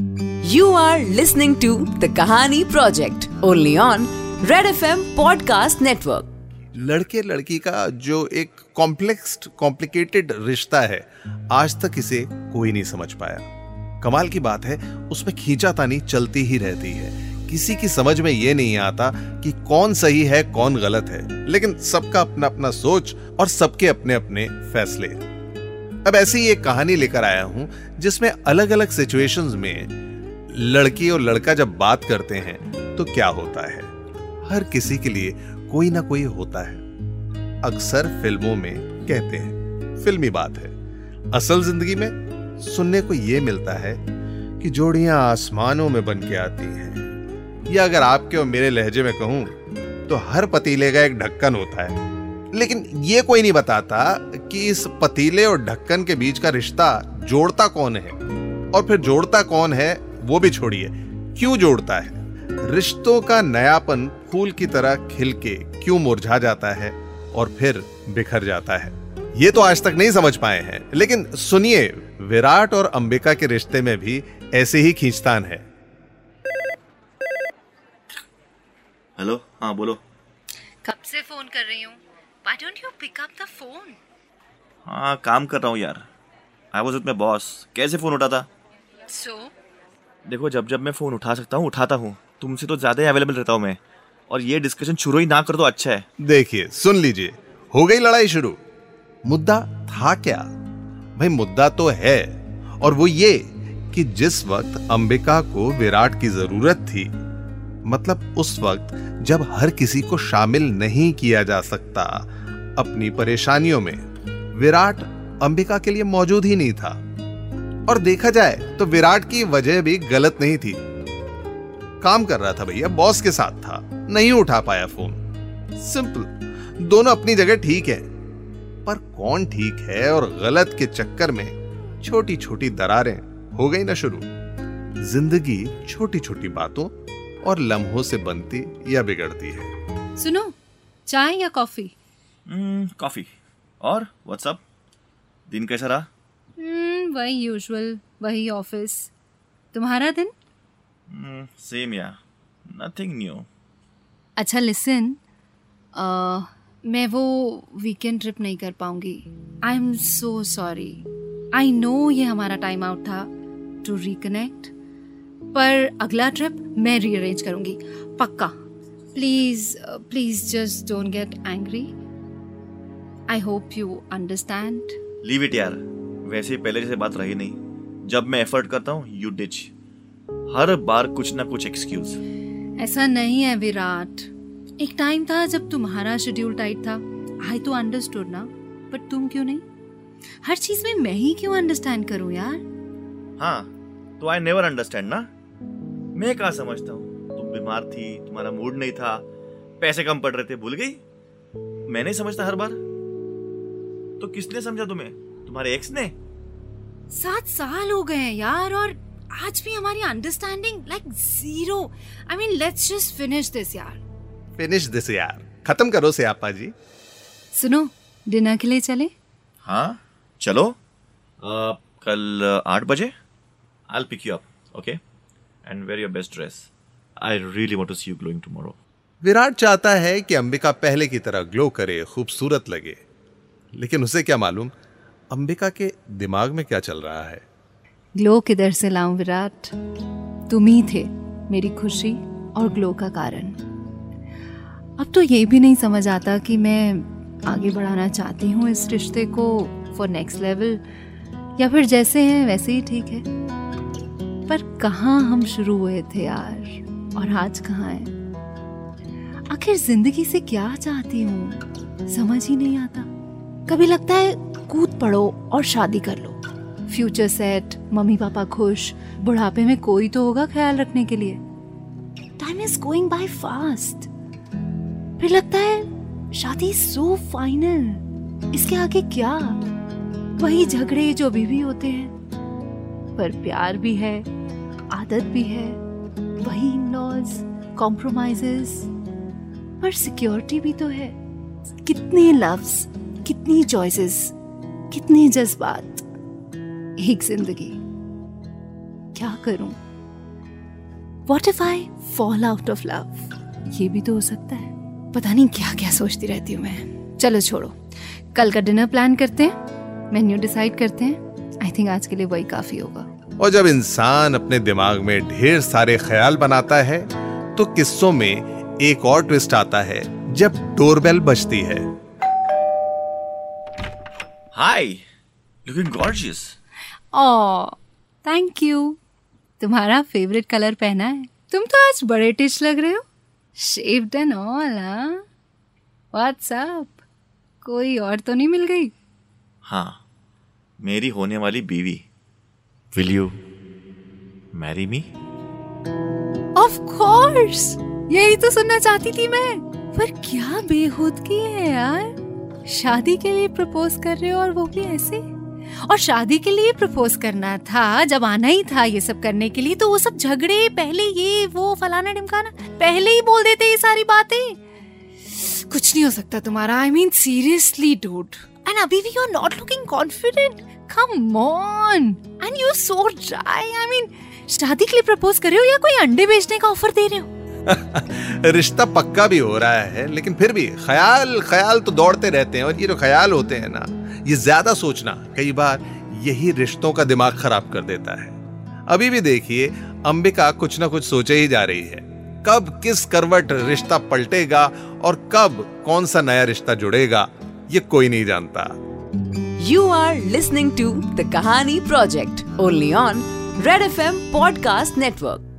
You are listening to the Kahani Project, only on Red FM Podcast Network. लड़के लड़की का जो एक कॉम्प्लेक्स कॉम्प्लिकेटेड रिश्ता है, आज तक इसे कोई नहीं समझ पाया। कमाल की बात है, उसमें खींचातानी चलती ही रहती है। किसी की समझ में ये नहीं आता कि कौन सही है, कौन गलत है। लेकिन सबका अपना अपना सोच और सबके अपने अपने फैसले। अब ऐसी एक कहानी लेकर आया हूँ, जिसमें अलग अलग सिचुएशंस में लड़की और लड़का जब बात करते हैं तो क्या होता है? हर किसी के लिए कोई ना कोई होता है। अक्सर फ़िल्मों में कहते हैं, फिल्मी बात है। असल ज़िंदगी में सुनने को यह मिलता है कि जोड़ियाँ आसमानों में बन के आती हैं। या अगर आपके और मेरे लहजे में कहूँ तो हर पतीले का एक ढक्कन होता है। लेकिन ये कोई नहीं बताता कि इस पतीले और ढक्कन के बीच का रिश्ता जोड़ता कौन है? और फिर जोड़ता कौन है वो भी छोड़िए। क्यों जोड़ता है? रिश्तों का नयापन फूल की तरह खिल के क्यों मुरझा जाता है और फिर बिखर जाता है? ये तो आज तक नहीं समझ पाए हैं लेकिन सुनिए विराट और अंबिका के रिश्ते में भी ऐसे ही खींचतान है। हेलो हाँ बोलो। कब से फ़ोन कर रही हूँ? Why don't you pick up the phone? हाँ काम कर रहा हूँ यार। I was with my boss कैसे फ़ोन उठाता? So, देखो जब जब मैं फ़ोन उठा सकता हूँ उठाता हूँ। तुमसे तो ज़्यादा ही अवेलेबल रहता हूँ मैं। और ये डिस्कशन शुरू ही ना कर दो अच्छा है। देखिए सुन लीजिए। हो गई लड़ाई शुरू। मुद्दा था क्या? भाई मुद्दा तो है। और वो ये कि जिस वक्त अंबिका को विराट की ज़रूरत थी मतलब उस वक्त जब हर किसी को शामिल नहीं किया जा सकता, अपनी परेशानियों में, विराट अंबिका के लिए मौजूद ही नहीं था। और देखा जाए तो विराट की वजह भी गलत नहीं थी। काम कर रहा था भैया, बॉस के साथ था, नहीं उठा पाया फ़ोन। सिंपल, दोनों अपनी जगह ठीक है। पर कौन ठीक है और गलत के चक्कर में छोटी छोटी दरारें हो गई ना शुरू? ज़िंदगी छोटी छोटी बातों और लम्हों से बनती या बिगड़ती है। सुनो चाय या कॉफ़ी? कॉफ़ी। हम्म, और व्हाट्सअप दिन कैसा रहा? hmm, वही यूजुअल वही ऑफ़िस तुम्हारा दिन? सेम या नथिंग न्यू अच्छा लिसन मैं वो वीकेंड ट्रिप नहीं कर पाऊँगी। I am so sorry I know ये हमारा टाइम आउट था टू रिकनेक्ट पर अगला ट्रिप मैं रीअरेंज करूँगी। पक्का। Please please just don't get angry I hope you understand leave it यार। वैसे पहले जैसे बात रही नहीं। जब मैं एफर्ट करता हूँ यू डिच हर बार कुछ ना कुछ एक्सक्यूज ऐसा नहीं है विराट। एक टाइम था जब तुम्हारा शेड्यूल टाइट था। आई तो अंडरस्टूड ना। बट तुम क्यों नहीं? हर चीज़ में मैं ही क्यों अंडरस्टैंड करूँ यार? हाँ तो आई नेवर अंडरस्टैंड ना। मैं कहा समझता हूँ? तुम बीमार थी तुम्हारा मूड नहीं था पैसे कम पड़ रहे थे भूल गई? मैं नहीं समझता हर बार। तो किसने समझा तुम्हें? तुम्हारे एक्स ने? सात साल हो गए हैं यार और आज भी हमारी understanding like zero I mean let's just finish this यार. फिनिश दिस यार। खत्म करो से आपा जी। सुनो डिनर के लिए चले? हाँ चलो। अ, कल आठ बजे? I pick you up okay and wear your best dress I really want to see you glowing tomorrow Virat चाहता है कि अंबिका पहले की तरह ग्लो करे खूबसूरत लगे। लेकिन उसे क्या मालूम अंबिका के दिमाग में क्या चल रहा है? ग्लो किधर से लाऊं विराट? तुम ही थे मेरी खुशी और ग्लो का कारण। अब तो ये भी नहीं समझ आता कि मैं आगे बढ़ाना चाहती हूँ इस रिश्ते को फॉर नेक्स्ट लेवल या फिर जैसे हैं वैसे ही ठीक है। पर कहाँ हम शुरू हुए थे यार? और आज कहाँ है? आखिर ज़िंदगी से क्या चाहती हूँ? समझ ही नहीं आता। कभी लगता है कूद पड़ो और शादी कर लो। फ्यूचर सेट मम्मी पापा खुश, बुढ़ापे में कोई तो होगा ख्याल रखने के लिए। Time is going by fast फिर लगता है शादी सो फाइनल इसके आगे क्या? वही झगड़े जो अभी भी होते हैं। पर प्यार भी है। आदत भी है। वही लॉज कॉम्प्रोमाइजेस पर सिक्योरिटी भी तो है। कितने लव्स कितनी चॉइसेस कितने जज्बात। एक ज़िंदगी। क्या करूँ? What if I fall out of love ये भी तो हो सकता है। पता नहीं क्या क्या सोचती रहती हूँ मैं। चलो छोड़ो। कल का डिनर प्लान करते हैं। मेन्यू डिसाइड करते हैं। आई थिंक आज के लिए वही काफ़ी होगा। और जब इंसान अपने दिमाग में ढेर सारे ख्याल बनाता है तो किस्सों में एक और ट्विस्ट आता है जब डोरबेल बजती है। Hi looking gorgeous oh thank you तुम्हारा फेवरेट कलर पहना है। तुम तो आज बड़े टिच लग रहे हो। शेव्ड एंड ऑल हाँ? व्हाट्सअप कोई और तो नहीं मिल गई? हाँ मेरी होने वाली बीवी। Will you marry me of course यही तो सुनना चाहती थी मैं। पर क्या बेहूदगी है यार। शादी के लिए प्रपोज कर रहे हो और वो भी ऐसे? और शादी के लिए प्रपोज करना था, जब आना ही था ये सब करने के लिए तो वो सब झगड़े, पहले ये, वो फलाना ढिमकाना, पहले ही बोल देते ये सारी बातें। कुछ नहीं हो सकता तुम्हारा। आई मीन सीरियसली डूड भी you are not looking confident come on and you so dry I mean शादी के लिए प्रपोज कर रहे हो या कोई अंडे बेचने का ऑफ़र दे रहे हो? रिश्ता पक्का भी हो रहा है, लेकिन फिर भी ख्याल ख्याल तो दौड़ते रहते हैं और ये जो ख्याल होते हैं ना, ये ज़्यादा सोचना कई बार यही रिश्तों का दिमाग खराब कर देता है। अभी भी देखिए, अंबिका कुछ ना कुछ सोचे ही जा रही है। कब किस करवट रिश्ता पलटेगा और कब कौन सा नया रिश्ता जुड़ेगा ये कोई नहीं जानता। You are listening to the Kahani project only on Red F M podcast network